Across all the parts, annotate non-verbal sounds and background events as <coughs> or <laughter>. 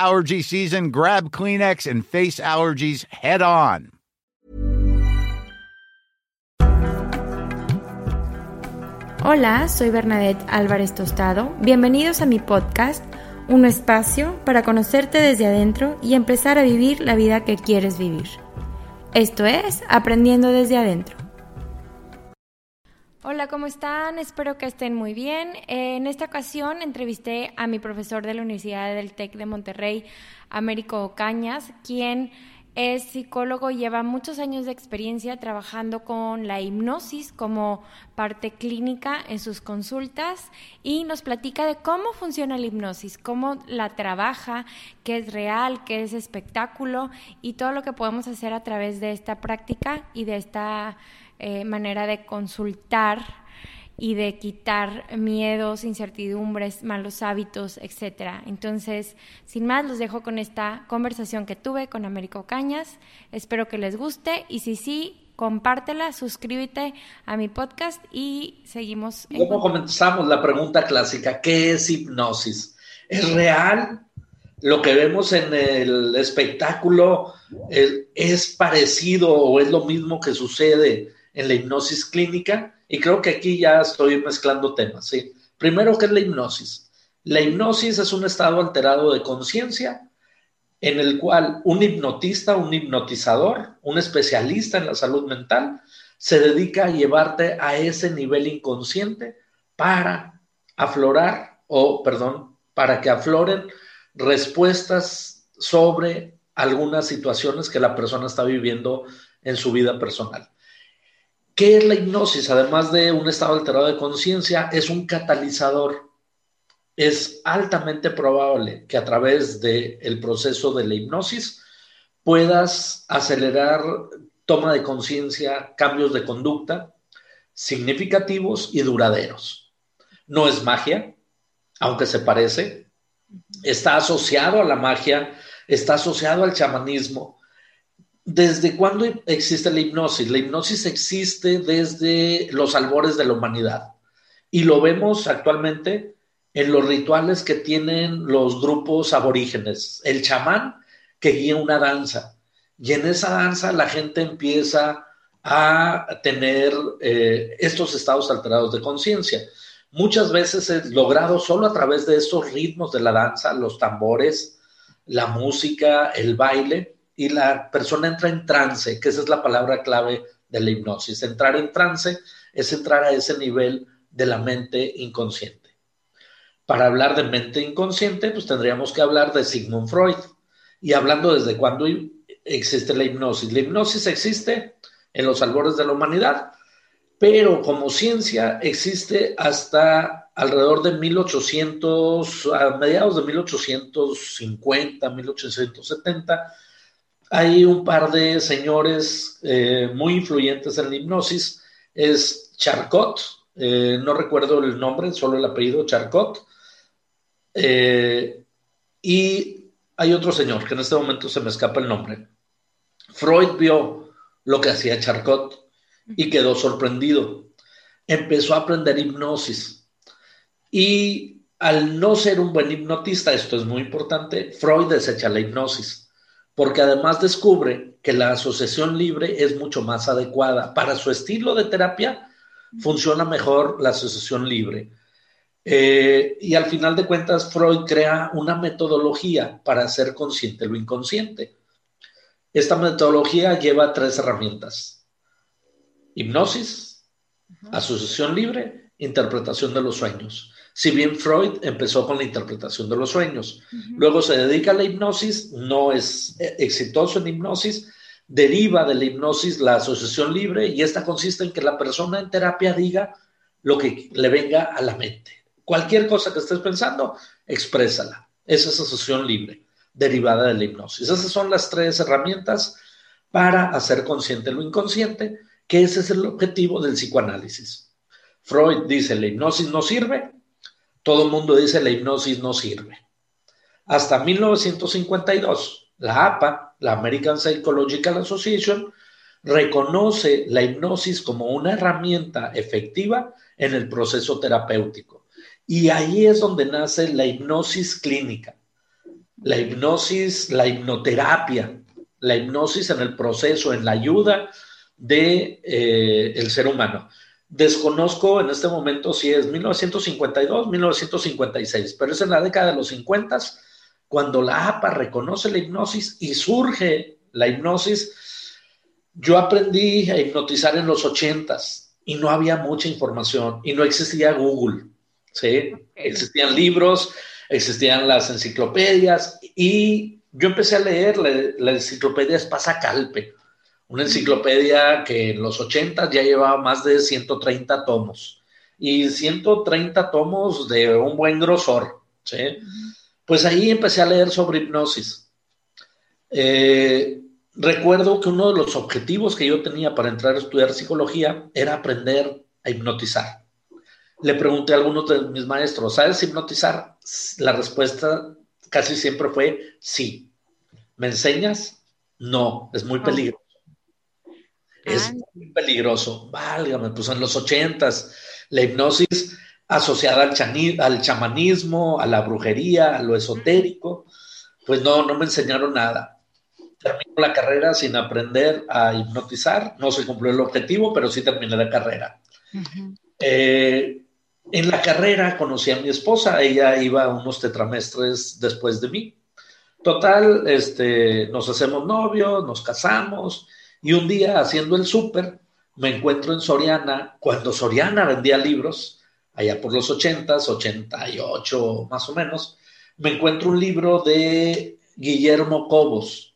allergy season, grab Kleenex and face allergies head on. Hola, soy Bernadette Álvarez Tostado. Bienvenidos a mi podcast, un espacio para conocerte desde adentro y empezar a vivir la vida que quieres vivir. Esto es Aprendiendo desde adentro. Hola, ¿cómo están? Espero que estén muy bien. En esta ocasión entrevisté a mi profesor de la Universidad del TEC de Monterrey, Américo Cañas, quien es psicólogo y lleva muchos años de experiencia trabajando con la hipnosis como parte clínica en sus consultas y nos platica de cómo funciona la hipnosis, cómo la trabaja, qué es real, qué es espectáculo y todo lo que podemos hacer a través de esta práctica y de esta eh, manera de consultar y de quitar miedos, incertidumbres, malos hábitos, etcétera. Entonces, sin más, los dejo con esta conversación que tuve con Américo Cañas. Espero que les guste y si sí, compártela, suscríbete a mi podcast y seguimos. ¿Cómo comenzamos la pregunta clásica? ¿Qué es hipnosis? ¿Es real? Lo que vemos en el espectáculo es parecido o es lo mismo que sucede en la hipnosis clínica y creo que aquí ya estoy mezclando temas. ¿sí? Primero, ¿qué es la hipnosis? La hipnosis es un estado alterado de conciencia en el cual un hipnotista, un hipnotizador, un especialista en la salud mental, se dedica a llevarte a ese nivel inconsciente para aflorar, o perdón, para que afloren respuestas sobre algunas situaciones que la persona está viviendo en su vida personal. ¿Qué es la hipnosis? Además de un estado alterado de conciencia, es un catalizador. Es altamente probable que a través del proceso de la hipnosis puedas acelerar toma de conciencia, cambios de conducta significativos y duraderos. No es magia, aunque se parece, está asociado a la magia, está asociado al chamanismo, ¿Desde cuándo existe la hipnosis? La hipnosis existe desde los albores de la humanidad y lo vemos actualmente en los rituales que tienen los grupos aborígenes. El chamán que guía una danza y en esa danza la gente empieza a tener eh, estos estados alterados de conciencia. Muchas veces es logrado solo a través de estos ritmos de la danza, los tambores, la música, el baile y la persona entra en trance, que esa es la palabra clave de la hipnosis. Entrar en trance es entrar a ese nivel de la mente inconsciente. Para hablar de mente inconsciente, pues tendríamos que hablar de Sigmund Freud. Y hablando desde cuándo existe la hipnosis. La hipnosis existe en los albores de la humanidad, pero como ciencia existe hasta alrededor de 1800, a mediados de 1850, 1870. Hay un par de señores eh, muy influyentes en la hipnosis. Es Charcot, eh, no recuerdo el nombre, solo el apellido Charcot. Eh, y hay otro señor que en este momento se me escapa el nombre. Freud vio lo que hacía Charcot y quedó sorprendido. Empezó a aprender hipnosis. Y al no ser un buen hipnotista, esto es muy importante, Freud desecha la hipnosis, porque además descubre que la asociación libre es mucho más adecuada. Para su estilo de terapia, funciona mejor la asociación libre. Eh, y al final de cuentas, Freud crea una metodología para hacer consciente lo inconsciente. Esta metodología lleva tres herramientas. Hipnosis, asociación libre, interpretación de los sueños. Si bien Freud empezó con la interpretación de los sueños, luego se dedica a la hipnosis, no es exitoso en hipnosis, deriva de la hipnosis la asociación libre y esta consiste en que la persona en terapia diga lo que le venga a la mente. Cualquier cosa que estés pensando, exprésala. Esa es asociación libre derivada de la hipnosis. Esas son las tres herramientas para hacer consciente lo inconsciente, que ese es el objetivo del psicoanálisis. Freud dice, la hipnosis no sirve, todo el mundo dice, la hipnosis no sirve. Hasta 1952, la APA, la American Psychological Association, reconoce la hipnosis como una herramienta efectiva en el proceso terapéutico. Y ahí es donde nace la hipnosis clínica la hipnosis, la hipnoterapia, la hipnosis en el proceso, en la ayuda de eh, el ser humano. Desconozco en este momento si es 1952, 1956, pero es en la década de los 50 cuando la APA reconoce la hipnosis y surge la hipnosis. Yo aprendí a hipnotizar en los 80 y no había mucha información y no existía Google, ¿sí? Existían libros, existían las enciclopedias y yo empecé a leer la, enciclopedia Espasa Calpe, una enciclopedia que en los 80 ya llevaba más de 130 tomos y 130 tomos de un buen grosor. ¿sí? Pues ahí empecé a leer sobre hipnosis. Eh, recuerdo que uno de los objetivos que yo tenía para entrar a estudiar psicología era aprender a hipnotizar le pregunté a algunos de mis maestros, ¿sabes hipnotizar? La respuesta casi siempre fue sí. ¿Me enseñas? No, es muy peligroso. Es muy peligroso. Válgame, pues en los ochentas, la hipnosis asociada al, al chamanismo, a la brujería, a lo esotérico, pues no, no me enseñaron nada. Termino la carrera sin aprender a hipnotizar. No se cumplió el objetivo, pero sí terminé la carrera. eh, en la carrera conocí a mi esposa, ella iba unos tetramestres después de mí. Total, este, nos hacemos novios, nos casamos y un día haciendo el súper me encuentro en Soriana, cuando Soriana vendía libros, allá por los 80, 88 más o menos, me encuentro un libro de Guillermo Cobos.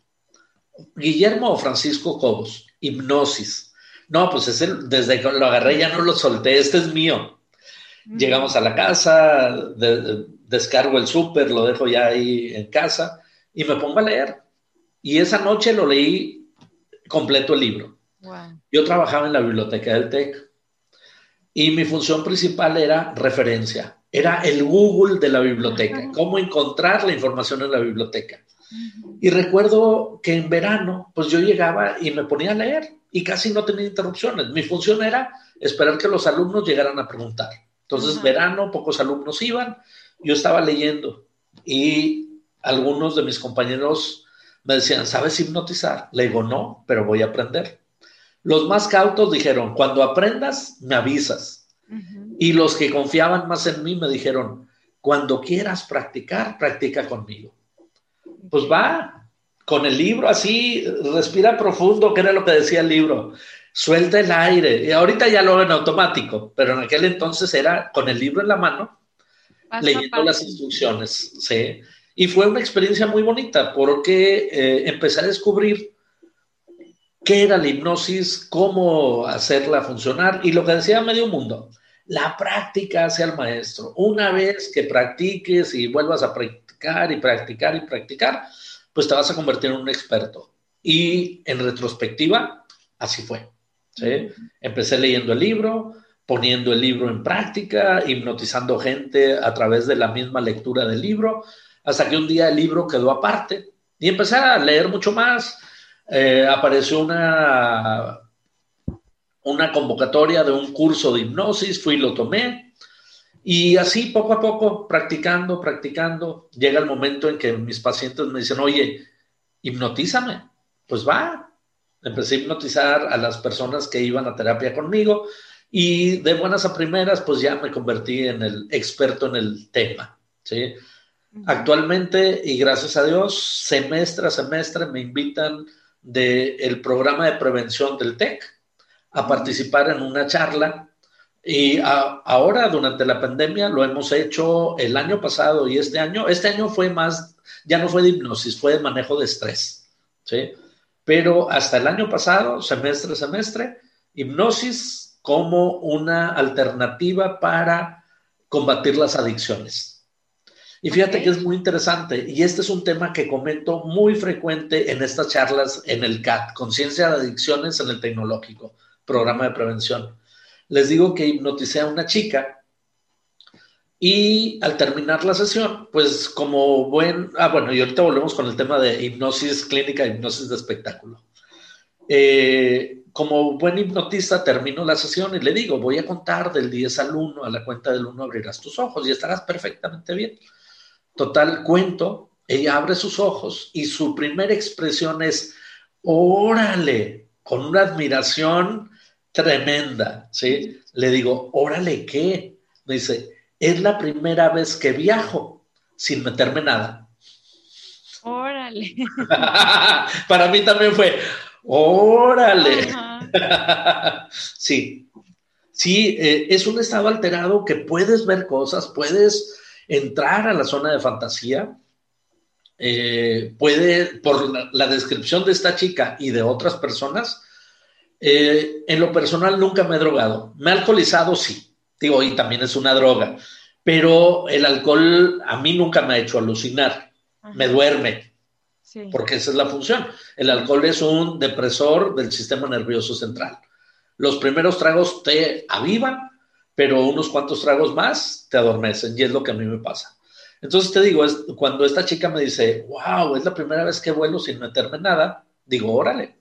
Guillermo o Francisco Cobos, Hipnosis. No, pues es el, desde que lo agarré ya no lo solté, este es mío. Llegamos a la casa, descargo el súper, lo dejo ya ahí en casa y me pongo a leer. Y esa noche lo leí completo el libro. Yo trabajaba en la biblioteca del TEC y mi función principal era referencia. Era el Google de la biblioteca, cómo encontrar la información en la biblioteca. Y recuerdo que en verano, pues yo llegaba y me ponía a leer y casi no tenía interrupciones. Mi función era esperar que los alumnos llegaran a preguntar. Entonces, verano, pocos alumnos iban, yo estaba leyendo y algunos de mis compañeros me decían, ¿sabes hipnotizar? Le digo, no, pero voy a aprender. Los más cautos dijeron, cuando aprendas, me avisas. Y los que confiaban más en mí me dijeron, cuando quieras practicar, practica conmigo. Pues va, con el libro así, respira profundo, que era lo que decía el libro suelta el aire. Y ahorita ya lo ven automático, pero en aquel entonces era con el libro en la mano leyendo las instrucciones, ¿sí? Y fue una experiencia muy bonita porque eh, empecé a descubrir qué era la hipnosis, cómo hacerla funcionar y lo que decía medio mundo, la práctica hacia el maestro. Una vez que practiques y vuelvas a practicar y practicar y practicar, pues te vas a convertir en un experto. Y en retrospectiva, así fue. Empecé leyendo el libro, poniendo el libro en práctica, hipnotizando gente a través de la misma lectura del libro, hasta que un día el libro quedó aparte y empecé a leer mucho más. Eh, apareció una, una convocatoria de un curso de hipnosis, fui y lo tomé. Y así poco a poco, practicando, practicando, llega el momento en que mis pacientes me dicen, oye, hipnotízame. Pues va. Empecé a hipnotizar a las personas que iban a terapia conmigo y de buenas a primeras, pues ya me convertí en el experto en el tema, ¿sí? Actualmente, y gracias a Dios, semestre a semestre me invitan del programa de prevención del TEC a participar en una charla. Y ahora, durante la pandemia, lo hemos hecho el año pasado y este año. Este año fue más, ya no fue de hipnosis, fue de manejo de estrés, ¿sí? Pero hasta el año pasado, semestre a semestre, hipnosis, como una alternativa para combatir las adicciones. Y fíjate que es muy interesante, y este es un tema que comento muy frecuente en estas charlas en el CAT, Conciencia de Adicciones en el Tecnológico, programa de prevención. Les digo que hipnoticé a una chica y al terminar la sesión, pues como buen, ah bueno, y ahorita volvemos con el tema de hipnosis clínica, hipnosis de espectáculo. Eh, como buen hipnotista termino la sesión y le digo, voy a contar del 10 al 1, a la cuenta del 1 abrirás tus ojos y estarás perfectamente bien. Total, cuento, ella abre sus ojos y su primera expresión es, órale, con una admiración tremenda, ¿sí? Le digo, órale, ¿qué? Me dice, es la primera vez que viajo sin meterme nada. Órale. <laughs> Para mí también fue, órale. <laughs> sí, sí, eh, es un estado alterado que puedes ver cosas, puedes entrar a la zona de fantasía. Eh, puede, por la, descripción de esta chica y de otras personas, eh, en lo personal nunca me he drogado. Me he alcoholizado, sí, digo, y también es una droga, pero el alcohol a mí nunca me ha hecho alucinar, me duerme, porque esa es la función. El alcohol es un depresor del sistema nervioso central. Los primeros tragos te avivan, pero unos cuantos tragos más te adormecen y es lo que a mí me pasa. Entonces te digo, es, cuando esta chica me dice, wow, es la primera vez que vuelo sin meterme nada, digo, órale,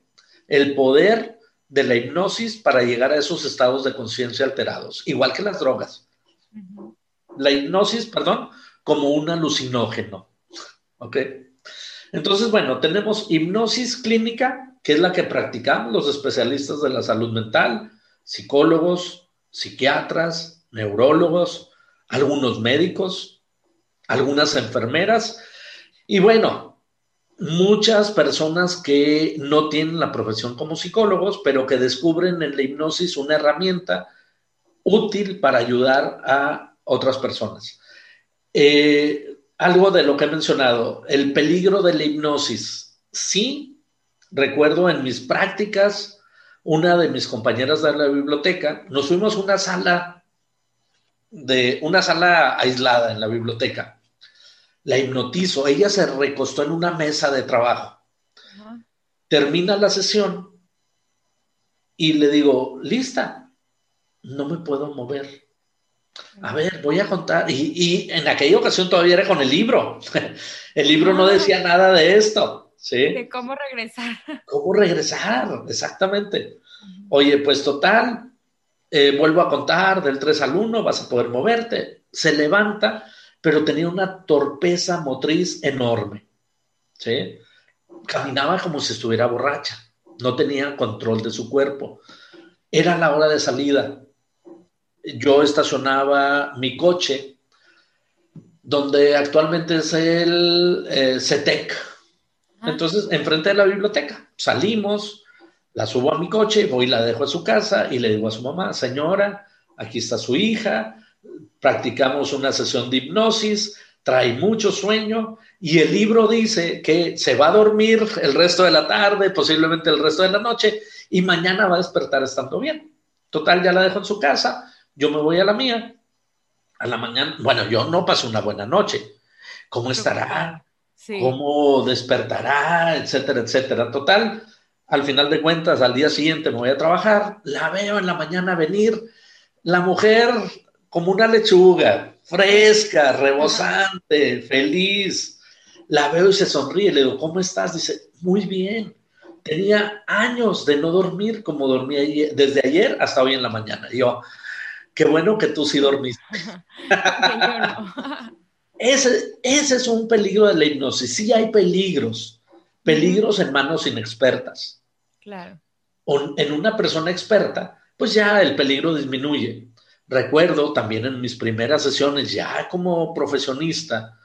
el poder de la hipnosis para llegar a esos estados de conciencia alterados, igual que las drogas. La hipnosis, perdón, como un alucinógeno. ¿Ok? Entonces, bueno, tenemos hipnosis clínica, que es la que practicamos los especialistas de la salud mental, psicólogos, psiquiatras, neurólogos, algunos médicos, algunas enfermeras y bueno, muchas personas que no tienen la profesión como psicólogos, pero que descubren en la hipnosis una herramienta útil para ayudar a otras personas. Eh, algo de lo que he mencionado, el peligro de la hipnosis. Sí, recuerdo en mis prácticas, una de mis compañeras de la biblioteca, nos fuimos a una sala de una sala aislada en la biblioteca. La hipnotizo, ella se recostó en una mesa de trabajo. Termina la sesión y le digo, lista, no me puedo mover a ver, voy a contar. Y, en aquella ocasión todavía era con el libro. <laughs> El libro no decía nada de esto. ¿Sí? De cómo regresar. <laughs> ¿Cómo regresar? Exactamente. Oye, pues total, eh, vuelvo a contar del 3 al 1, vas a poder moverte. Se levanta, pero tenía una torpeza motriz enorme. ¿sí? Caminaba como si estuviera borracha. No tenía control de su cuerpo. Era la hora de salida yo estacionaba mi coche donde actualmente es el eh, CETEC. Entonces, enfrente de la biblioteca. Salimos, la subo a mi coche, voy y la dejo a su casa y le digo a su mamá, señora, aquí está su hija, practicamos una sesión de hipnosis, trae mucho sueño y el libro dice que se va a dormir el resto de la tarde, posiblemente el resto de la noche y mañana va a despertar estando bien. Total, ya la dejo en su casa, yo me voy a la mía. A la mañana, bueno, yo no paso una buena noche. ¿Cómo estará? ¿Cómo despertará? Etcétera, etcétera. Total, al final de cuentas, al día siguiente me voy a trabajar, la veo en la mañana venir, la mujer como una lechuga, fresca, rebosante, feliz. La veo y se sonríe, le digo, ¿cómo estás? Dice, muy bien. Tenía años de no dormir como dormía desde ayer hasta hoy en la mañana. Y yo, qué bueno que tú sí dormiste. <laughs> <laughs> ese, ese es un peligro de la hipnosis. Sí hay peligros, peligros en manos inexpertas. Claro. en una persona experta, pues ya el peligro disminuye. Recuerdo también en mis primeras sesiones, ya como profesionista,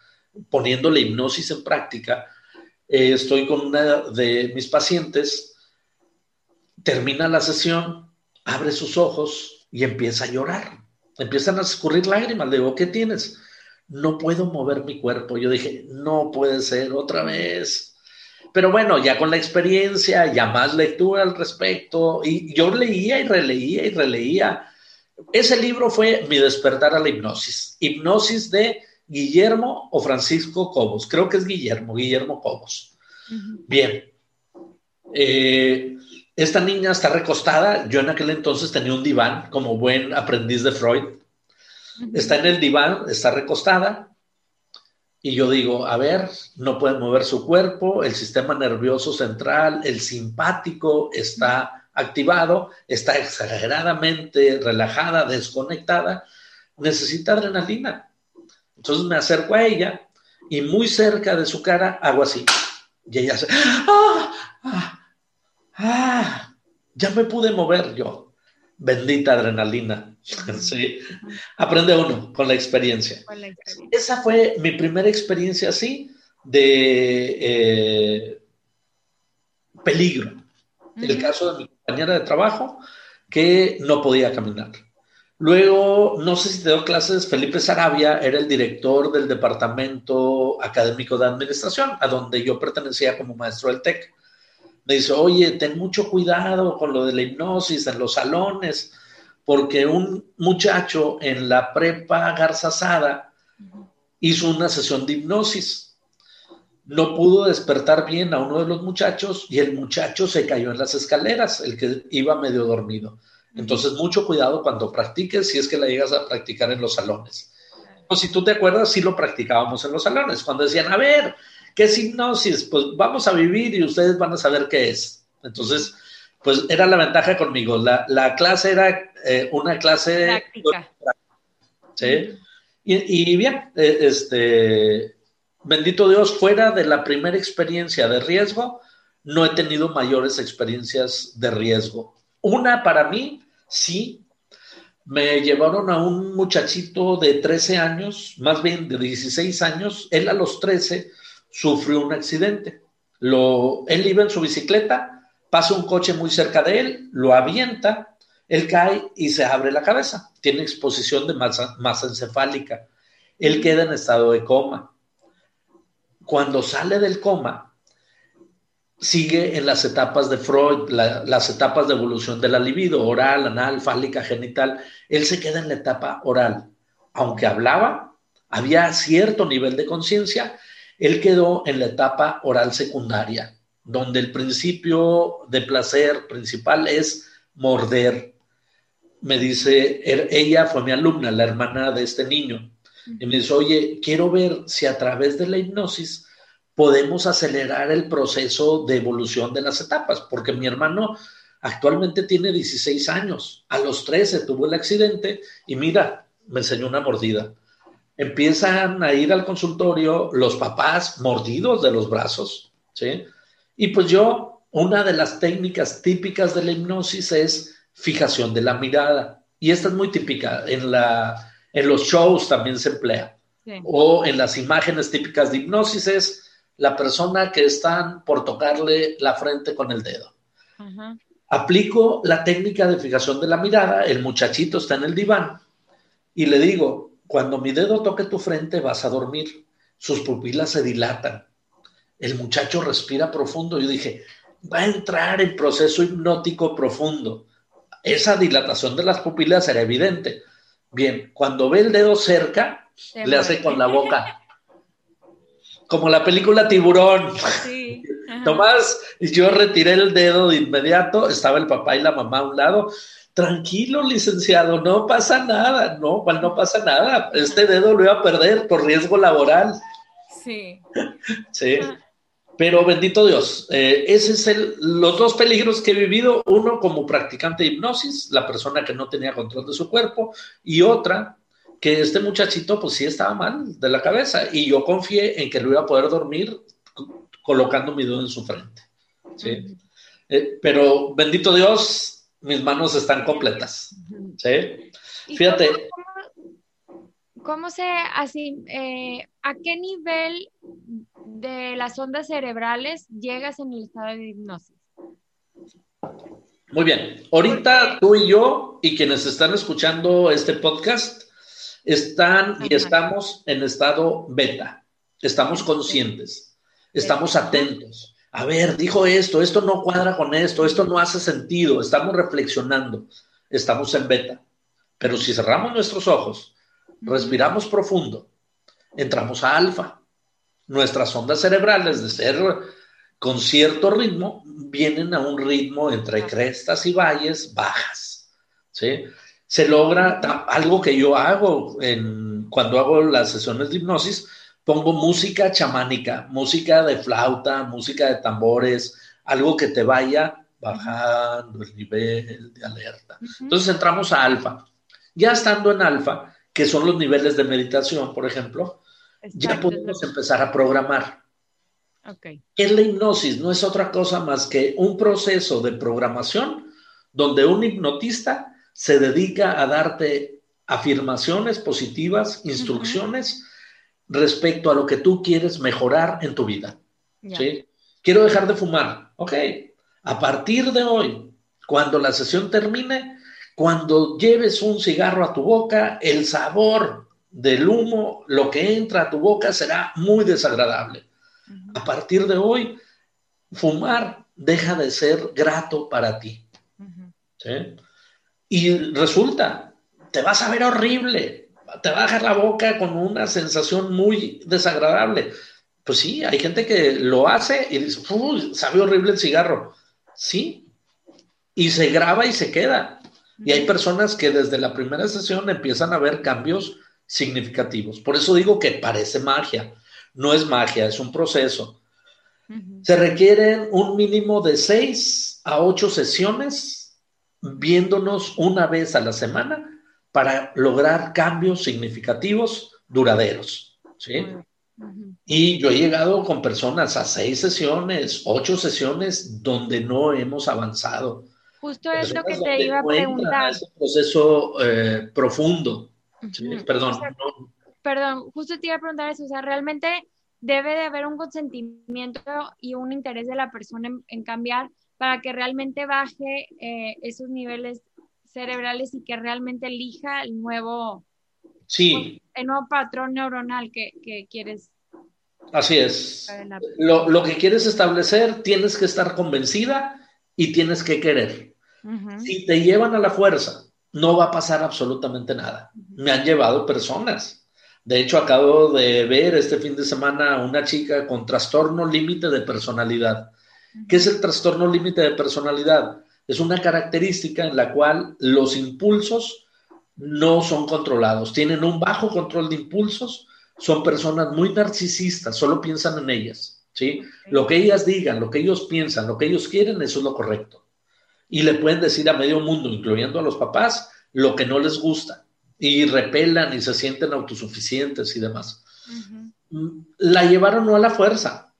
poniendo la hipnosis en práctica, eh, estoy con una de mis pacientes, termina la sesión, abre sus ojos y empieza a llorar. Empiezan a escurrir lágrimas. Le digo, ¿qué tienes? No puedo mover mi cuerpo. Yo dije, no puede ser otra vez. Pero bueno, ya con la experiencia, ya más lectura al respecto, y yo leía y releía y releía. Ese libro fue Mi despertar a la hipnosis, hipnosis de Guillermo o Francisco Cobos, creo que es Guillermo, Guillermo Cobos. Bien, eh, esta niña está recostada, yo en aquel entonces tenía un diván como buen aprendiz de Freud, está en el diván, está recostada, y yo digo, a ver, no puede mover su cuerpo, el sistema nervioso central, el simpático está activado, está exageradamente relajada, desconectada, necesita adrenalina. Entonces me acerco a ella y muy cerca de su cara hago así. Y ella hace, ¡ah! ¡ah! ¡ah! Ya me pude mover yo bendita adrenalina. Sí. Aprende uno con la, experiencia. Esa fue mi primera experiencia así de eh, peligro. El caso de mi compañera de trabajo que no podía caminar. Luego, no sé si te dio clases, Felipe Sarabia era el director del Departamento Académico de Administración, a donde yo pertenecía como maestro del TEC me dice, oye, ten mucho cuidado con lo de la hipnosis en los salones, porque un muchacho en la prepa Garzazada hizo una sesión de hipnosis. No pudo despertar bien a uno de los muchachos y el muchacho se cayó en las escaleras, el que iba medio dormido. Entonces, mucho cuidado cuando practiques, si es que la llegas a practicar en los salones. Pues si tú te acuerdas, sí lo practicábamos en los salones, cuando decían, a ver, ¿Qué es hipnosis? Pues vamos a vivir y ustedes van a saber qué es. Entonces, pues era la ventaja conmigo. La, clase era eh, una clase... Práctica. ¿Sí? Y, bien, eh, este, bendito Dios, fuera de la primera experiencia de riesgo, no he tenido mayores experiencias de riesgo. Una para mí, sí, me llevaron a un muchachito de 13 años, más bien de 16 años, él a los 13 sufrió un accidente. Él iba en su bicicleta, pasa un coche muy cerca de él, lo avienta, él cae y se abre la cabeza. Tiene exposición de masa, encefálica. Él queda en estado de coma. Cuando sale del coma, sigue en las etapas de Freud, las etapas de evolución de la libido, oral, anal, fálica, genital. Él se queda en la etapa oral. Aunque hablaba, había cierto nivel de conciencia él quedó en la etapa oral secundaria, donde el principio de placer principal es morder. Me dice, er, ella fue mi alumna, la hermana de este niño, y me dice, oye, quiero ver si a través de la hipnosis podemos acelerar el proceso de evolución de las etapas, porque mi hermano actualmente tiene 16 años, a los 13 tuvo el accidente y mira, me enseñó una mordida empiezan a ir al consultorio los papás mordidos de los brazos, ¿sí? Y pues yo, una de las técnicas típicas de la hipnosis es fijación de la mirada. Y esta es muy típica, en, la, en los shows también se emplea. O en las imágenes típicas de hipnosis es la persona que están por tocarle la frente con el dedo. Aplico la técnica de fijación de la mirada, el muchachito está en el diván, Y le digo, cuando mi dedo toque tu frente vas a dormir. Sus pupilas se dilatan. El muchacho respira profundo. Yo dije, va a entrar en proceso hipnótico profundo. Esa dilatación de las pupilas era evidente. Bien, cuando ve el dedo cerca, le hace con la boca. Como la película Tiburón. Sí. <laughs> Tomás, yo retiré el dedo de inmediato, estaba el papá y la mamá a un lado. Tranquilo, licenciado, no pasa nada. No, cual no pasa nada. Este dedo lo iba a perder por riesgo laboral. Sí. <laughs> sí. Pero bendito Dios, eh, ese es el, los dos peligros que he vivido, uno como practicante de hipnosis, la persona que no tenía control de su cuerpo, y otra que este muchachito pues sí estaba mal de la cabeza y yo confié en que lo iba a poder dormir colocando mi dedo en su frente. ¿sí? Eh, pero bendito Dios, mis manos están completas. ¿sí? Fíjate. ¿Cómo, se así, eh, a qué nivel de las ondas cerebrales llegas en el estado de hipnosis? Muy bien. Ahorita tú y yo y quienes están escuchando este podcast están y estamos en estado beta. Estamos conscientes, estamos atentos. A ver, dijo esto, esto no cuadra con esto, esto no hace sentido, estamos reflexionando, estamos en beta. Pero si cerramos nuestros ojos, respiramos profundo, entramos a alfa nuestras ondas cerebrales de ser con cierto ritmo vienen a un ritmo entre crestas y valles bajas. ¿sí? Se logra algo que yo hago en, cuando hago las sesiones de hipnosis, pongo música chamánica, música de flauta, música de tambores, algo que te vaya bajando el nivel de alerta. Entonces entramos a alfa. Ya estando en alfa, que son los niveles de meditación, por ejemplo, ya podemos empezar a programar. Okay. Es la hipnosis, no es otra cosa más que un proceso de programación donde un hipnotista se dedica a darte afirmaciones positivas, instrucciones respecto a lo que tú quieres mejorar en tu vida. Quiero dejar de fumar. Ok, a partir de hoy, cuando la sesión termine, cuando lleves un cigarro a tu boca, el sabor del humo, lo que entra a tu boca será muy desagradable. A partir de hoy, fumar deja de ser grato para ti. Y resulta, te vas a ver horrible, te va a dejar la boca con una sensación muy desagradable. Pues sí, hay gente que lo hace y dice, sabe horrible el cigarro. Sí, y se graba y se queda. Y hay personas que desde la primera sesión empiezan a ver cambios significativos. Por eso digo que parece magia. No es magia, es un proceso. Se requieren un mínimo de seis a ocho sesiones viéndonos una vez a la semana para lograr cambios significativos duraderos. ¿sí? Y yo he llegado con personas a seis sesiones, ocho sesiones donde no hemos avanzado. Justo es lo que te iba a preguntar. un proceso eh, profundo perdón. Perdón, justo te iba a preguntar eso, o sea, realmente debe de haber un consentimiento y un interés de la persona en, cambiar para que realmente baje eh, esos niveles cerebrales y que realmente elija el nuevo, sí. el nuevo patrón neuronal que, quieres. Así es. Lo, que quieres establecer, tienes que estar convencida y tienes que querer. Si te llevan a la fuerza no va a pasar absolutamente nada. Me han llevado personas. De hecho, acabo de ver este fin de semana una chica con trastorno límite de personalidad. ¿Qué es el trastorno límite de personalidad? Es una característica en la cual los impulsos no son controlados, tienen un bajo control de impulsos, son personas muy narcisistas, solo piensan en ellas, ¿sí? Lo que ellas digan, lo que ellos piensan, lo que ellos quieren, eso es lo correcto y le pueden decir a medio mundo, incluyendo a los papás, lo que no les gusta y repelan y se sienten autosuficientes y demás. Mm, la llevaron no a la fuerza.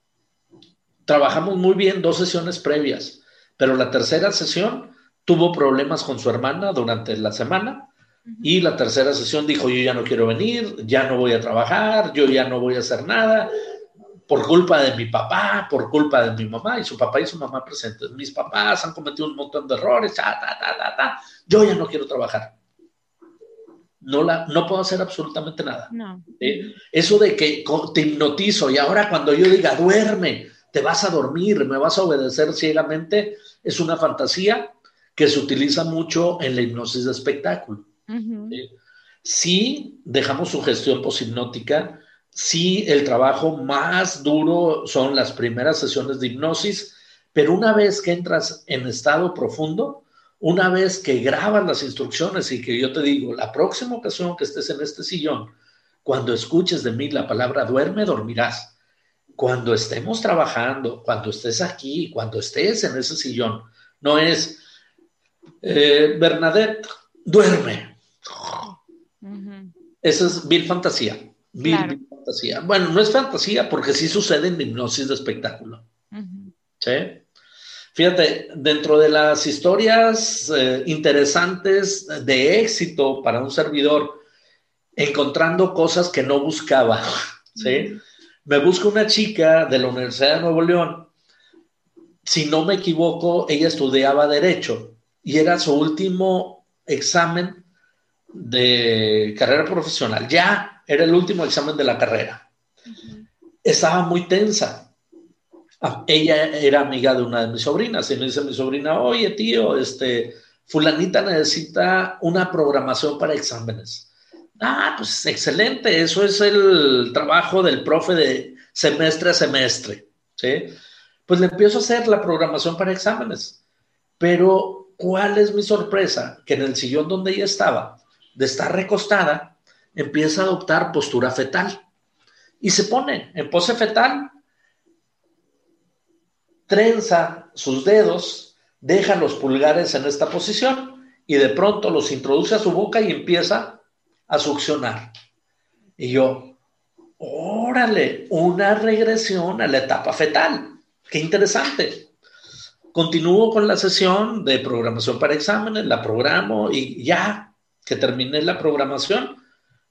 Trabajamos muy bien dos sesiones previas, pero la tercera sesión tuvo problemas con su hermana durante la semana y la tercera sesión dijo, yo ya no quiero venir, ya no voy a trabajar, yo ya no voy a hacer nada, por culpa de mi papá, por culpa de mi mamá y su papá y su mamá presentes. Mis papás han cometido un montón de errores, ta, ta, ta, ta, yo ya no quiero trabajar. no, la, no puedo hacer absolutamente nada. Eso de que te hipnotizo y ahora cuando yo diga duerme, te vas a dormir, me vas a obedecer ciegamente, es una fantasía que se utiliza mucho en la hipnosis de espectáculo. Si dejamos su gestión poshipnótica, sí el trabajo más duro son las primeras sesiones de hipnosis, pero una vez que entras en estado profundo, una vez que grabas las instrucciones y que yo te digo, la próxima ocasión que estés en este sillón, cuando escuches de mí la palabra duerme, dormirás. Cuando estemos trabajando, cuando estés aquí, cuando estés en ese sillón, no es, eh, Bernadette, duerme. Esa es vil fantasía. Vil, fantasía. Bueno, no es fantasía porque sí sucede en hipnosis de espectáculo. ¿Sí? Fíjate, dentro de las historias eh, interesantes de éxito para un servidor, encontrando cosas que no buscaba, <laughs> ¿sí? Me busca una chica de la Universidad de Nuevo León. Si no me equivoco, ella estudiaba Derecho y era su último examen de carrera profesional. Ya era el último examen de la carrera. Estaba muy tensa Ah, ella era amiga de una de mis sobrinas y me dice mi sobrina, oye tío, este, fulanita necesita una programación para exámenes. Ah, pues excelente, eso es el trabajo del profe de semestre a semestre, ¿sí? Pues le empiezo a hacer la programación para exámenes, pero ¿cuál es mi sorpresa? Que en el sillón donde ella estaba, de estar recostada, empieza a adoptar postura fetal y se pone en pose fetal trenza sus dedos, deja los pulgares en esta posición y de pronto los introduce a su boca y empieza a succionar. Y yo, órale, una regresión a la etapa fetal. Qué interesante. Continúo con la sesión de programación para exámenes, la programo y ya que terminé la programación,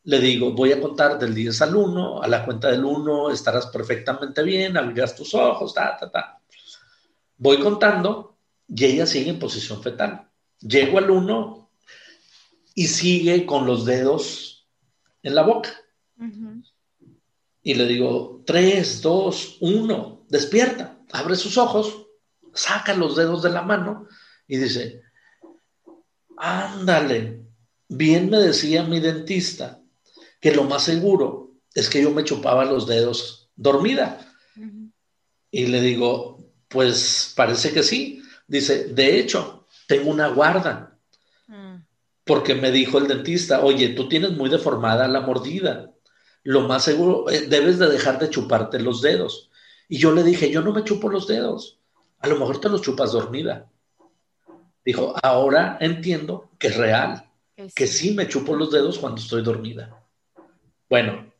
le digo, voy a contar del 10 al 1, a la cuenta del 1 estarás perfectamente bien, abrirás tus ojos, ta, ta, ta. Voy contando y ella sigue en posición fetal. Llego al uno y sigue con los dedos en la boca. Y le digo, tres, dos, uno, despierta, abre sus ojos, saca los dedos de la mano y dice, ándale, bien me decía mi dentista que lo más seguro es que yo me chupaba los dedos dormida. Y le digo, pues parece que sí. Dice, de hecho, tengo una guarda. Porque me dijo el dentista, oye, tú tienes muy deformada la mordida. Lo más seguro, eh, debes de dejar de chuparte los dedos. Y yo le dije, yo no me chupo los dedos. A lo mejor te los chupas dormida. Dijo, ahora entiendo que es real, que sí me chupo los dedos cuando estoy dormida. Bueno,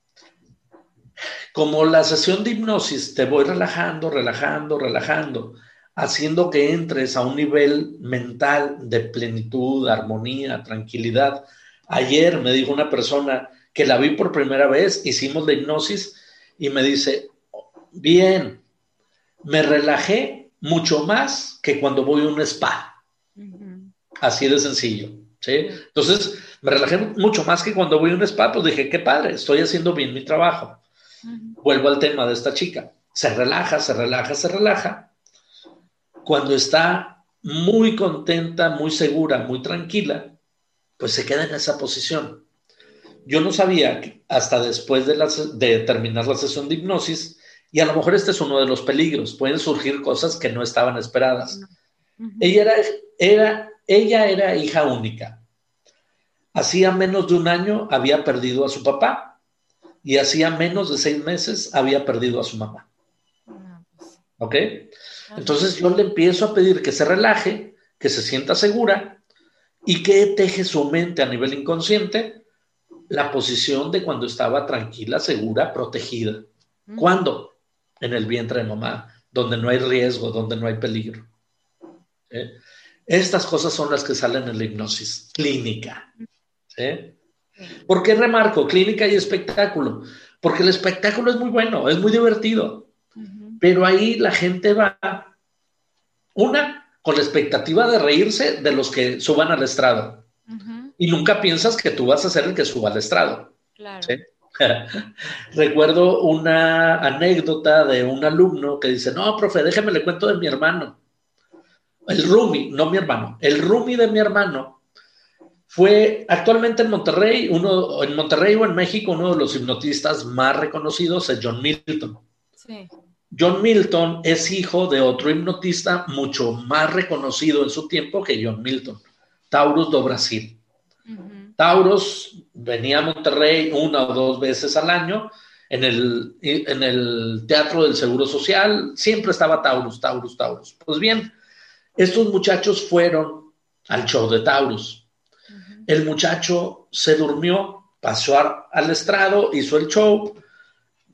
como la sesión de hipnosis te voy relajando, relajando, relajando, haciendo que entres a un nivel mental de plenitud, armonía, tranquilidad. Ayer me dijo una persona que la vi por primera vez, hicimos la hipnosis y me dice, bien, me relajé mucho más que cuando voy a un spa. Así de sencillo. ¿sí? Entonces, me relajé mucho más que cuando voy a un spa, pues dije, qué padre, estoy haciendo bien mi trabajo. Vuelvo al tema de esta chica. Se relaja, se relaja, se relaja. Cuando está muy contenta, muy segura, muy tranquila, pues se queda en esa posición. Yo no sabía hasta después de, de terminar la sesión de hipnosis, y a lo mejor este es uno de los peligros, pueden surgir cosas que no estaban esperadas. Ella era, era, ella era hija única. Hacía menos de un año había perdido a su papá y hacía menos de seis meses había perdido a su mamá. ¿Ok? Entonces yo le empiezo a pedir que se relaje, que se sienta segura y que teje su mente a nivel inconsciente la posición de cuando estaba tranquila, segura, protegida. ¿Cuándo? En el vientre de mamá, donde no hay riesgo, donde no hay peligro. Estas cosas son las que salen en la hipnosis clínica. ¿sí? ¿Por qué remarco clínica y espectáculo? Porque el espectáculo es muy bueno, es muy divertido, pero ahí la gente va, una, con la expectativa de reírse de los que suban al estrado. Y nunca piensas que tú vas a ser el que suba al estrado. Claro. <laughs> Recuerdo una anécdota de un alumno que dice, no, profe, déjeme le cuento de mi hermano. El Rumi, no mi hermano, el Rumi de mi hermano fue actualmente en Monterrey, uno, en Monterrey o en México, uno de los hipnotistas más reconocidos es John Milton. Sí. John Milton es hijo de otro hipnotista mucho más reconocido en su tiempo que John Milton, Taurus do Brasil. Taurus venía a Monterrey una o dos veces al año en el, en el Teatro del Seguro Social, siempre estaba Taurus, Taurus, Taurus. Pues bien, estos muchachos fueron al show de Taurus. El muchacho se durmió, pasó al estrado, hizo el show,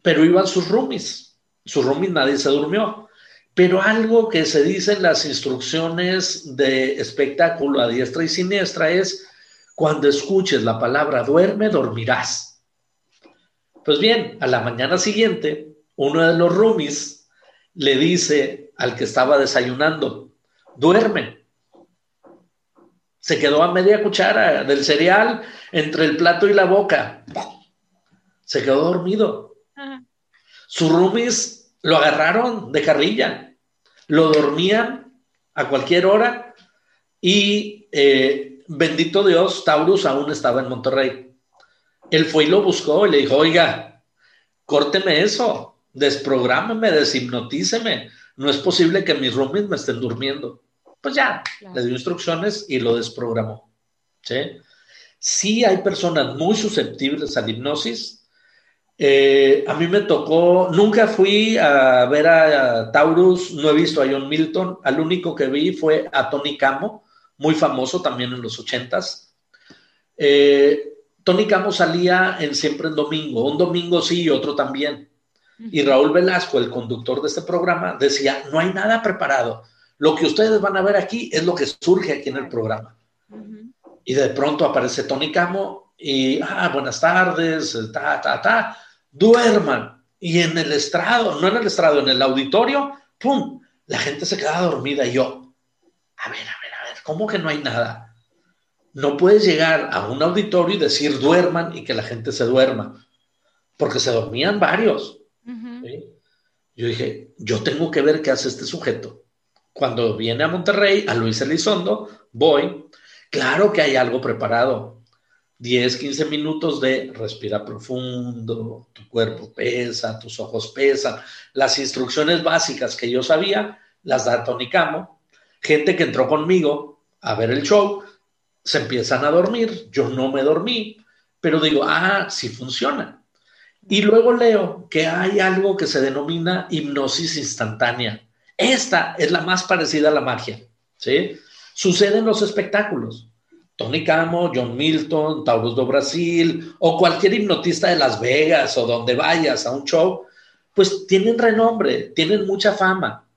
pero iban sus roomies. Sus roomies nadie se durmió. Pero algo que se dice en las instrucciones de espectáculo a diestra y siniestra es, cuando escuches la palabra duerme, dormirás. Pues bien, a la mañana siguiente, uno de los roomies le dice al que estaba desayunando, duerme. Se quedó a media cuchara del cereal entre el plato y la boca. Se quedó dormido. Sus roomies lo agarraron de carrilla, lo dormían a cualquier hora y eh, bendito Dios, Taurus aún estaba en Monterrey. Él fue y lo buscó y le dijo, oiga, córteme eso, desprográmeme, deshipnotíceme. No es posible que mis roomies me estén durmiendo. Pues ya, le dio instrucciones y lo desprogramó. ¿sí? sí hay personas muy susceptibles a la hipnosis. Eh, a mí me tocó, nunca fui a ver a, Taurus, no he visto a John Milton, al único que vi fue a Tony Camo, muy famoso también en los ochentas. Eh, Tony Camo salía en siempre en domingo, un domingo sí y otro también. Y Raúl Velasco, el conductor de este programa, decía, no hay nada preparado, lo que ustedes van a ver aquí es lo que surge aquí en el programa. Y de pronto aparece Tony Camo y, ah, buenas tardes, ta, ta, ta, duerman. Y en el estrado, no en el estrado, en el auditorio, ¡pum! La gente se queda dormida y yo, a ver, a ver, a ver, ¿cómo que no hay nada? No puedes llegar a un auditorio y decir duerman y que la gente se duerma, porque se dormían varios. Yo dije, yo tengo que ver qué hace este sujeto cuando viene a Monterrey, a Luis Elizondo, voy, claro que hay algo preparado. 10, 15 minutos de respira profundo, tu cuerpo pesa, tus ojos pesan. Las instrucciones básicas que yo sabía las da Tony Camo. Gente que entró conmigo a ver el show, se empiezan a dormir. Yo no me dormí, pero digo, ah, sí funciona. Y luego leo que hay algo que se denomina hipnosis instantánea. Esta es la más parecida a la magia, ¿sí? Sucede en los espectáculos. Tony Camo, John Milton, Taurus do Brasil o cualquier hipnotista de Las Vegas o donde vayas a un show, pues tienen renombre, tienen mucha fama.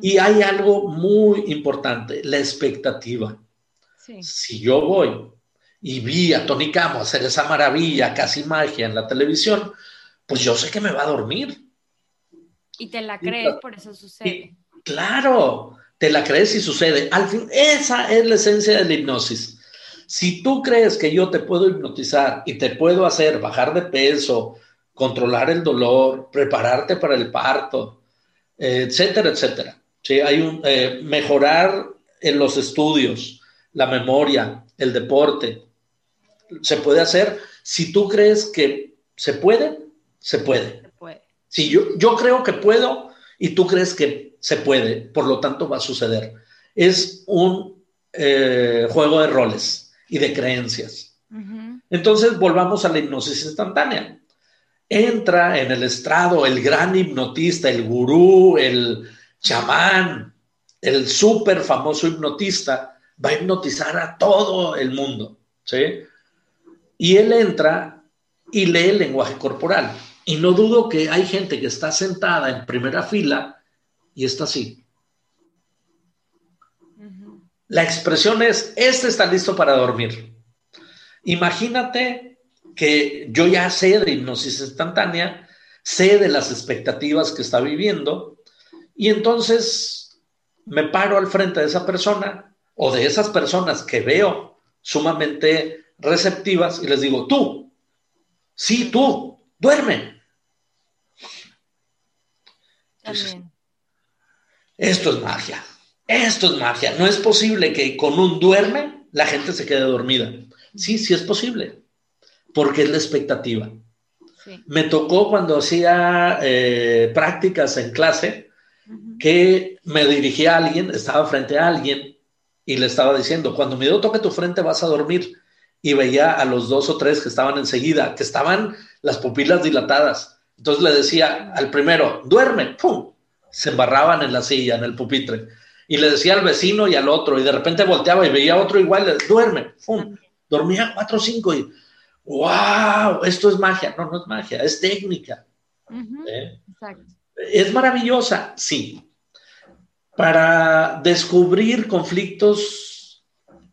Y hay algo muy importante, la expectativa. Si yo voy y vi a Tony Camo hacer esa maravilla, casi magia en la televisión, pues yo sé que me va a dormir. Y te la crees, por eso sucede. claro, te la crees y sucede. Al fin, esa es la esencia de la hipnosis. Si tú crees que yo te puedo hipnotizar y te puedo hacer bajar de peso, controlar el dolor, prepararte para el parto, etcétera, etcétera. ¿sí? Hay un eh, mejorar en los estudios, la memoria, el deporte. Se puede hacer. Si tú crees que se puede, se puede. Si yo, yo creo que puedo y tú crees que se puede, por lo tanto va a suceder. Es un eh, juego de roles y de creencias. Entonces volvamos a la hipnosis instantánea. Entra en el estrado el gran hipnotista, el gurú, el chamán, el súper famoso hipnotista, va a hipnotizar a todo el mundo. ¿sí? Y él entra y lee el lenguaje corporal. Y no dudo que hay gente que está sentada en primera fila y está así. La expresión es, este está listo para dormir. Imagínate que yo ya sé de hipnosis instantánea, sé de las expectativas que está viviendo y entonces me paro al frente de esa persona o de esas personas que veo sumamente receptivas y les digo, tú, sí, tú, duerme. esto es magia, esto es magia. No es posible que con un duerme la gente se quede dormida. Sí, sí es posible, porque es la expectativa. Me tocó cuando hacía eh, prácticas en clase que me dirigía a alguien, estaba frente a alguien y le estaba diciendo, cuando mi dedo toque tu frente vas a dormir. Y veía a los dos o tres que estaban enseguida, que estaban las pupilas dilatadas. Entonces le decía al primero, duerme, ¡pum! Se embarraban en la silla, en el pupitre. Y le decía al vecino y al otro, y de repente volteaba y veía a otro igual, duerme, ¡pum! Dormía cuatro o cinco y wow, esto es magia. No, no es magia, es técnica. ¿Eh? ¿Es maravillosa? Sí. Para descubrir conflictos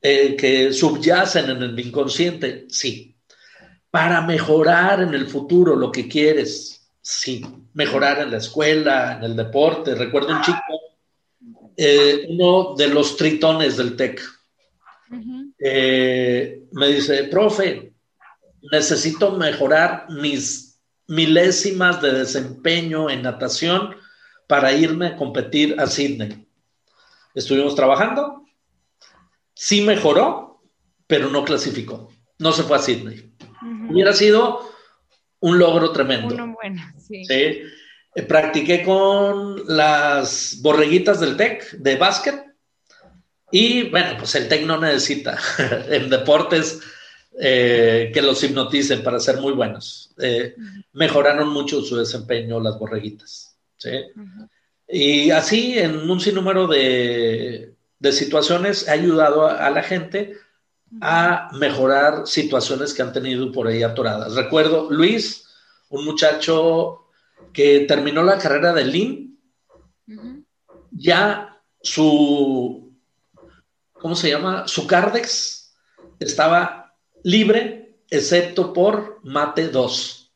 eh, que subyacen en el inconsciente, sí. Para mejorar en el futuro lo que quieres, sí. Mejorar en la escuela, en el deporte. Recuerdo un chico, eh, uno de los tritones del TEC. me dice, profe, necesito mejorar mis milésimas de desempeño en natación para irme a competir a Sydney. Estuvimos trabajando, sí mejoró, pero no clasificó, no se fue a Sydney. Hubiera sido un logro tremendo. Uno bueno, sí. Eh, practiqué con las borreguitas del TEC de básquet y bueno, pues el TEC no necesita <laughs> en deportes eh, que los hipnoticen para ser muy buenos. Eh, mejoraron mucho su desempeño las borreguitas. Y así, en un sinnúmero de, de situaciones, ha ayudado a, la gente a mejorar situaciones que han tenido por ahí atoradas. Recuerdo Luis, un muchacho que terminó la carrera de LIN, ya su, ¿cómo se llama? Su Cardex estaba libre, excepto por mate 2.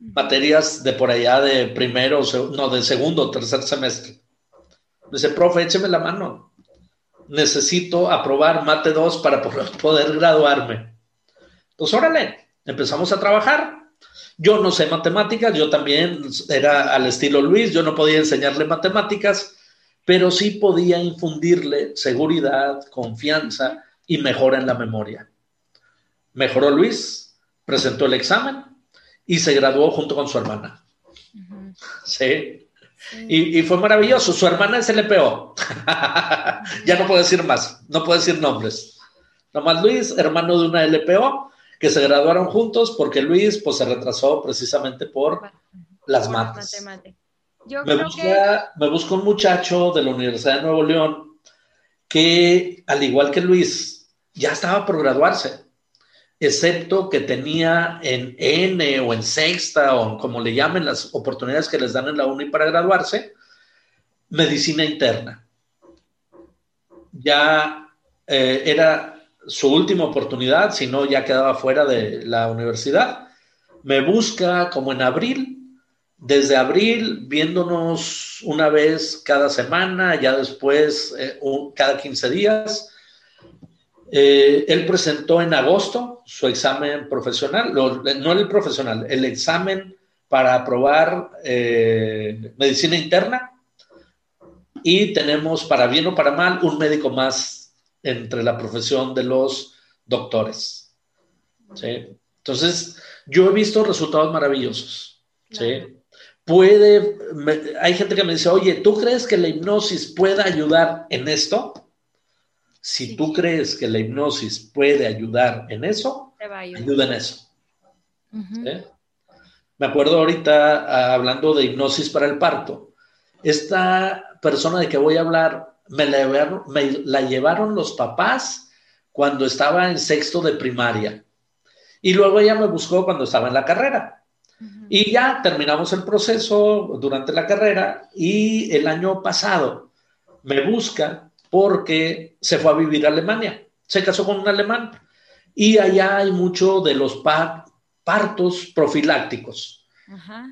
Materias de por allá de primero, no, de segundo tercer semestre. Dice, profe, écheme la mano. Necesito aprobar mate 2 para <laughs> poder graduarme. Pues órale, empezamos a trabajar. Yo no sé matemáticas, yo también era al estilo Luis, yo no podía enseñarle matemáticas, pero sí podía infundirle seguridad, confianza y mejora en la memoria. Mejoró Luis, presentó el examen y se graduó junto con su hermana. Sí. Y, fue maravilloso. Su hermana es LPO. <laughs> ya no puedo decir más, no puedo decir nombres. Nomás Luis, hermano de una LPO, que se graduaron juntos porque Luis pues, se retrasó precisamente por las mates. me, busca, me busca un muchacho de la Universidad de Nuevo León que, al igual que Luis, ya estaba por graduarse excepto que tenía en N o en sexta o como le llamen las oportunidades que les dan en la UNI para graduarse, medicina interna. Ya eh, era su última oportunidad, si no ya quedaba fuera de la universidad. Me busca como en abril, desde abril, viéndonos una vez cada semana, ya después eh, cada 15 días eh, él presentó en agosto su examen profesional, no el profesional, el examen para aprobar eh, medicina interna y tenemos, para bien o para mal, un médico más entre la profesión de los doctores. Entonces, yo he visto resultados maravillosos. Puede, hay gente que me dice, oye, ¿tú crees que la hipnosis pueda ayudar en esto? Si tú crees que la hipnosis puede ayudar en eso, ayuda en eso. Me acuerdo ahorita ah, hablando de hipnosis para el parto. Esta persona de que voy a hablar me la llevaron, los papás cuando estaba en sexto de primaria. Y luego ella me buscó cuando estaba en la carrera. Y ya terminamos el proceso durante la carrera y el año pasado me busca porque se fue a vivir a Alemania, se casó con un alemán y allá hay mucho de los partos profilácticos.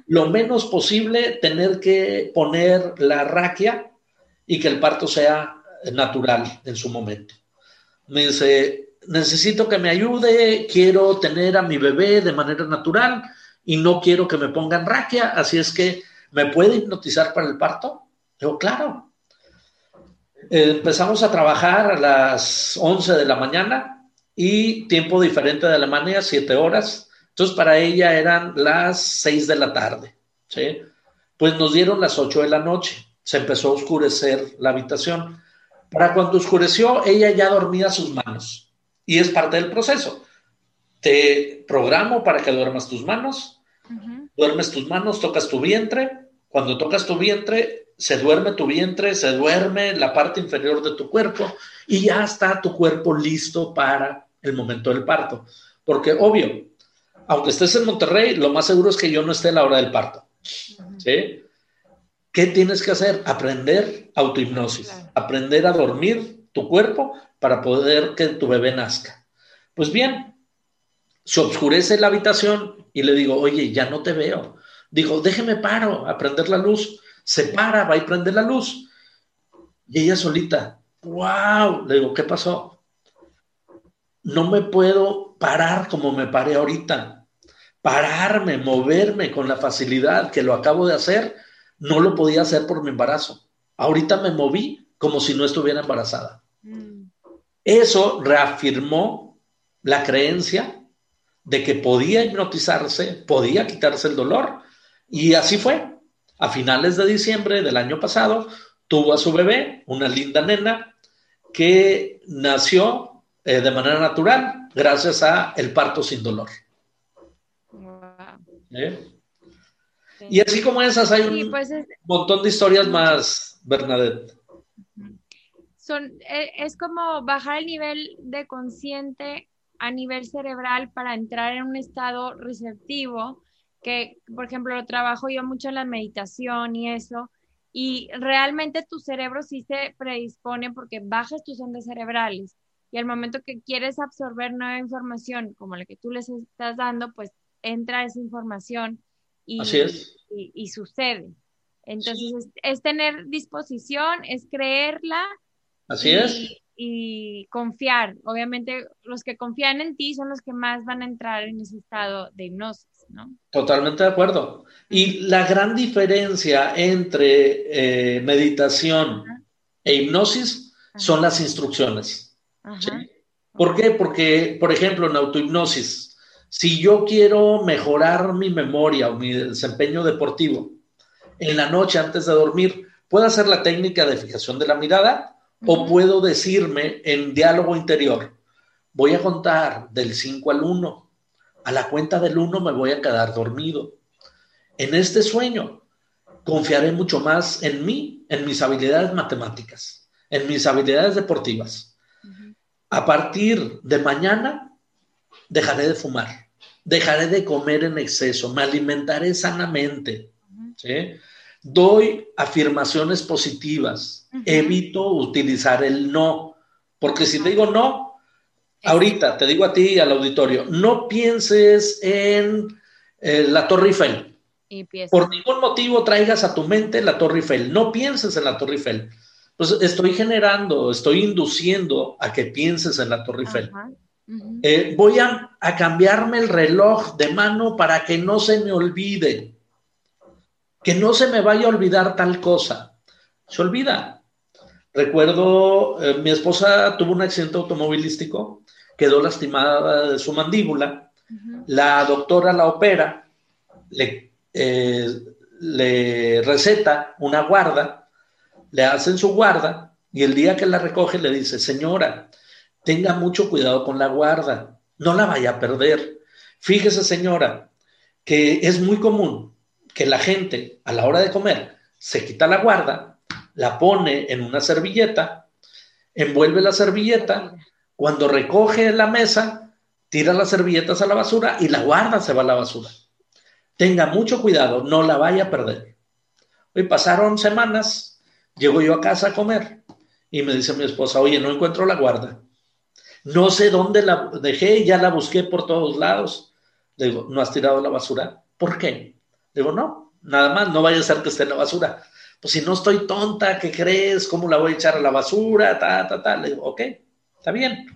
Lo menos posible tener que poner la raquia y que el parto sea natural en su momento. Me dice, necesito que me ayude, quiero tener a mi bebé de manera natural y no quiero que me pongan raquia, así es que, ¿me puede hipnotizar para el parto? Digo, claro. empezamos a trabajar a las 11 de la mañana y tiempo diferente de Alemania, 7 horas. Entonces, para ella eran las 6 de la tarde, ¿sí? Pues nos dieron las 8 de la noche. Se empezó a oscurecer la habitación. Para cuando oscureció, ella ya dormía sus manos. Y es parte del proceso. Te programo para que duermas tus manos, duermes tus manos, tocas tu vientre. Cuando tocas tu vientre, se duerme tu vientre, se duerme la parte inferior de tu cuerpo y ya está tu cuerpo listo para el momento del parto. Porque obvio, aunque estés en Monterrey, lo más seguro es que yo no esté a la hora del parto. ¿Sí? ¿Qué tienes que hacer? Aprender autohipnosis, aprender a dormir tu cuerpo para poder que tu bebé nazca. Pues bien, se oscurece la habitación y le digo, oye, ya no te veo. Digo, déjeme paro a prender la luz. Se para, va y prende la luz. Y ella solita, wow, le digo, ¿qué pasó? No me puedo parar como me paré ahorita. Pararme, moverme con la facilidad que lo acabo de hacer, no lo podía hacer por mi embarazo. Ahorita me moví como si no estuviera embarazada. Mm. Eso reafirmó la creencia de que podía hipnotizarse, podía quitarse el dolor. Y así fue. A finales de diciembre del año pasado, tuvo a su bebé, una linda nena, que nació eh, de manera natural gracias a el parto sin dolor. ¿Eh? Y así como esas, hay un pues montón de historias más, Bernadette. Son, eh, es como bajar el nivel de consciente a nivel cerebral para entrar en un estado receptivo, que por ejemplo lo trabajo yo mucho en la meditación y eso, y realmente tu cerebro sí se predispone porque bajas tus ondas cerebrales y al momento que quieres absorber nueva información como la que tú les estás dando, pues entra esa información y, y, sucede. Entonces es, tener disposición, es creerla. Así es y confiar. Obviamente, los que confían en ti son los que más van a entrar en ese estado de hipnosis, ¿no? Totalmente de acuerdo. Y la gran diferencia entre eh, meditación e hipnosis son las instrucciones. ¿Por qué? Porque, por ejemplo, en autohipnosis, si yo quiero mejorar mi memoria o mi desempeño deportivo en la noche antes de dormir, puedo hacer la técnica de fijación de la mirada o puedo decirme en diálogo interior, voy a contar del 5 al 1. A la cuenta del 1 me voy a quedar dormido. En este sueño confiaré mucho más en mí, en mis habilidades matemáticas, en mis habilidades deportivas. A partir de mañana dejaré de fumar, dejaré de comer en exceso, me alimentaré sanamente. ¿sí? doy afirmaciones positivas, evito utilizar el no, porque si te digo no, ahorita te digo a ti y al auditorio, no pienses en eh, la Torre Eiffel. Por ningún motivo traigas a tu mente la Torre Eiffel, no pienses en la Torre Eiffel. Pues estoy generando, estoy induciendo a que pienses en la Torre Eiffel. Eh, voy a, a cambiarme el reloj de mano para que no se me olvide que no se me vaya a olvidar tal cosa. Se olvida. Recuerdo, eh, mi esposa tuvo un accidente automovilístico, quedó lastimada de su mandíbula, la doctora la opera, le, eh, le receta una guarda, le hacen su guarda y el día que la recoge le dice, señora, tenga mucho cuidado con la guarda, no la vaya a perder. Fíjese, señora, que es muy común que la gente a la hora de comer se quita la guarda, la pone en una servilleta, envuelve la servilleta, cuando recoge la mesa, tira las servilletas a la basura y la guarda se va a la basura. Tenga mucho cuidado, no la vaya a perder. Hoy pasaron semanas, llego yo a casa a comer y me dice mi esposa, oye, no encuentro la guarda. No sé dónde la dejé, ya la busqué por todos lados. Le digo, ¿no has tirado la basura? ¿Por qué? Digo, no, nada más, no vaya a ser que esté en la basura. Pues si no estoy tonta, ¿qué crees? ¿Cómo la voy a echar a la basura? Ta, ta, ta. Le digo, ok, está bien.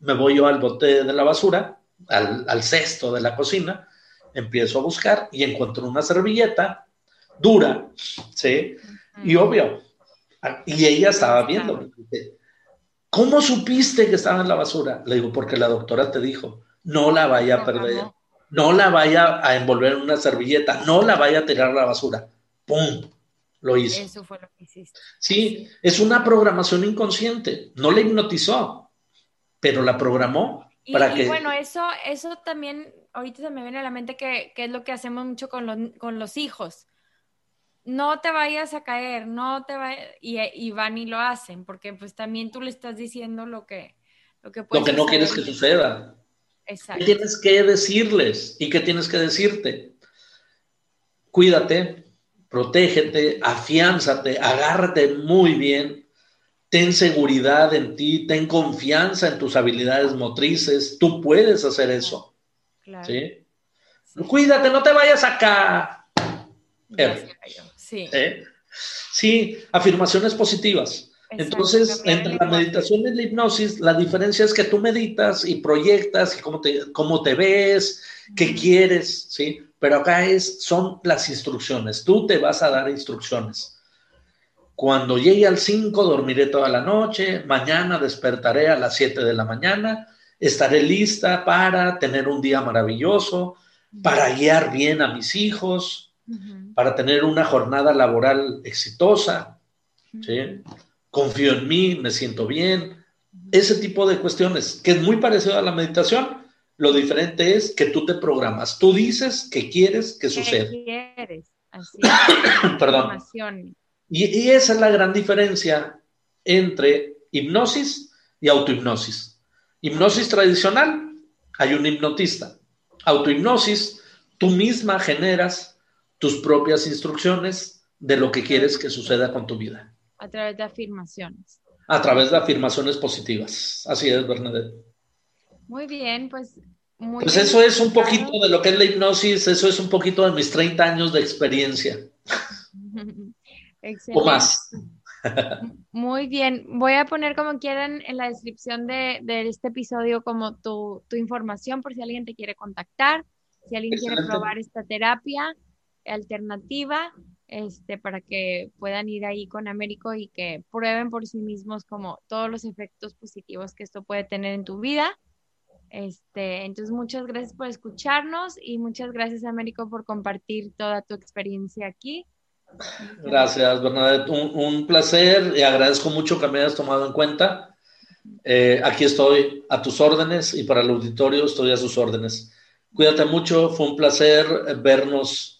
me voy yo al bote de la basura, al, al cesto de la cocina, empiezo a buscar y encuentro una servilleta dura, ¿sí? Y obvio, y ella estaba viendo. ¿Cómo supiste que estaba en la basura? Le digo, porque la doctora te dijo, no la vaya a perder, no la vaya a envolver en una servilleta, no la vaya a tirar a la basura. ¡Pum! Lo hizo. Eso fue lo que hiciste. Sí, es una programación inconsciente. No le hipnotizó, pero la programó para que. Y bueno, eso, eso también, ahorita se me viene a la mente que, que es lo que hacemos mucho con los, con los hijos no te vayas a caer, no te vayas, y, van y lo hacen, porque pues también tú le estás diciendo lo que, lo que, lo que no quieres que suceda. Exacto. ¿Qué tienes que decirles y qué tienes que decirte? Cuídate, protégete, afiánzate, agárrate muy bien, ten seguridad en ti, ten confianza en tus habilidades motrices, tú puedes hacer eso. Claro. ¿sí? Cuídate, no te vayas acá. Sí. ¿Eh? Sí, afirmaciones positivas. Entonces, entre la meditación y la hipnosis, la diferencia es que tú meditas y proyectas y cómo te, cómo te ves, qué quieres, ¿sí? Pero acá es, son las instrucciones. Tú te vas a dar instrucciones. Cuando llegue al 5, dormiré toda la noche. Mañana despertaré a las 7 de la mañana. Estaré lista para tener un día maravilloso, para guiar bien a mis hijos, para tener una jornada laboral exitosa. Confío en mí, me siento bien. Ese tipo de cuestiones, que es muy parecido a la meditación. Lo diferente es que tú te programas. Tú dices que quieres que suceda. quieres? Así <coughs> Perdón. Y, y esa es la gran diferencia entre hipnosis y autohipnosis. Hipnosis tradicional, hay un hipnotista. Autohipnosis, tú misma generas tus propias instrucciones de lo que quieres que suceda con tu vida. A través de afirmaciones. A través de afirmaciones positivas. Así es, Bernadette. Muy bien, pues muy Pues eso es un poquito de lo que es la hipnosis, eso es un poquito de mis 30 años de experiencia. <laughs> o más. <laughs> Muy bien, voy a poner como quieran en la descripción de, este episodio como tu, información por si alguien te quiere contactar, si alguien quiere probar esta terapia alternativa este, para que puedan ir ahí con Américo y que prueben por sí mismos como todos los efectos positivos que esto puede tener en tu vida. Este, entonces, muchas gracias por escucharnos y muchas gracias, Américo, por compartir toda tu experiencia aquí. Gracias, Bernadette. Un, placer y agradezco mucho que me hayas tomado en cuenta. Eh, aquí estoy a tus órdenes y para el auditorio estoy a sus órdenes. Cuídate mucho, fue un placer vernos